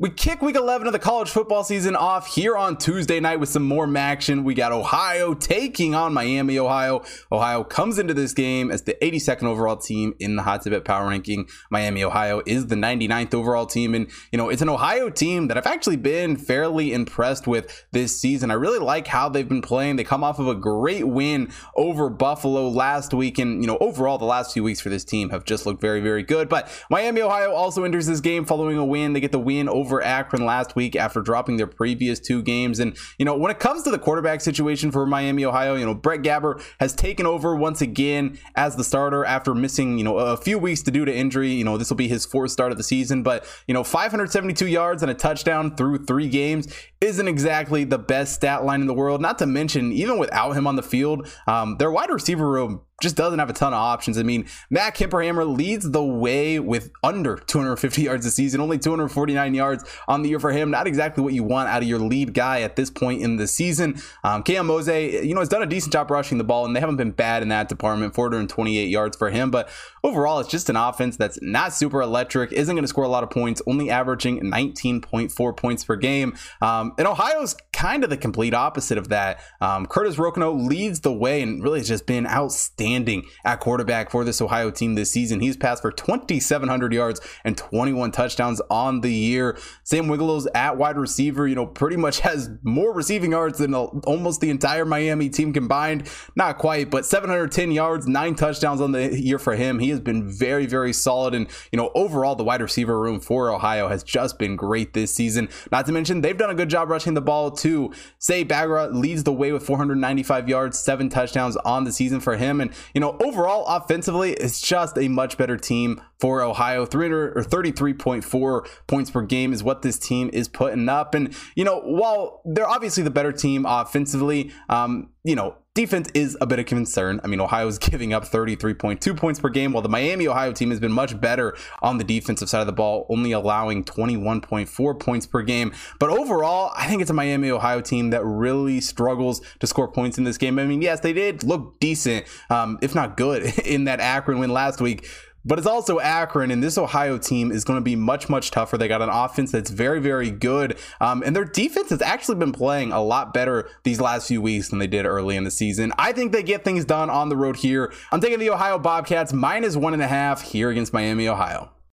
We kick week 11 of the college football season off here on Tuesday night with some more action. We got Ohio taking on Miami, Ohio. Ohio comes into this game as the 82nd overall team in the Hot Tip Power Ranking. Miami, Ohio is the 99th overall team. And, you know, it's an Ohio team that I've actually been fairly impressed with this season. I really like how they've been playing. They come off of a great win over Buffalo last week. And, you know, overall, the last few weeks for this team have just looked very, very good. But Miami, Ohio also enters this game following a win. They get the win over over Akron last week after dropping their previous two games. And, you know, when it comes to the quarterback situation for Miami, Ohio, you know, Brett Gabbert has taken over once again as the starter after missing, you know, a few weeks to due to injury. You know, this will be his fourth start of the season, but, you know, 572 yards and a touchdown through three games isn't exactly the best stat line in the world. Not to mention, even without him on the field, um, their wide receiver room just doesn't have a ton of options. I mean, Mac Hippenhammer leads the way with under 250 yards a season, only 249 yards on the year for him. Not exactly what you want out of your lead guy at this point in the season. Um, Cam Mose, you know, has done a decent job rushing the ball, and they haven't been bad in that department. 428 yards for him, but overall, it's just an offense that's not super electric, isn't going to score a lot of points, only averaging 19.4 points per game. Um, and Ohio's kind of the complete opposite of that. Um, Kurtis Rourke leads the way and really has just been outstanding at quarterback for this Ohio team this season. He's passed for 2,700 yards and 21 touchdowns on the year. Sam Wiggins at wide receiver, you know, pretty much has more receiving yards than almost the entire Miami team combined. Not quite, but 710 yards, nine touchdowns on the year for him. He has been very, very solid. And, you know, overall, the wide receiver room for Ohio has just been great this season. Not to mention, they've done a good job rushing the ball too two. Sieh Bangura leads the way with 495 yards, seven touchdowns on the season for him. And, you know, overall, offensively, it's just a much better team for Ohio. 300 or 33.4 points per game is what this team is putting up. And, you know, while they're obviously the better team offensively, um, you know, defense is a bit of concern. I mean, Ohio's giving up 33.2 points per game, while the Miami Ohio team has been much better on the defensive side of the ball, only allowing 21.4 points per game. But overall, I think it's a Miami Ohio team that really struggles to score points in this game. I mean, yes, they did look decent, um, if not good, in that Akron win last week but it's also Akron, and this Ohio team is going to be much, much tougher. They got an offense that's very, very good, um, and their defense has actually been playing a lot better these last few weeks than they did early in the season. I think they get things done on the road here. I'm taking the Ohio Bobcats minus one and a half here against Miami, Ohio.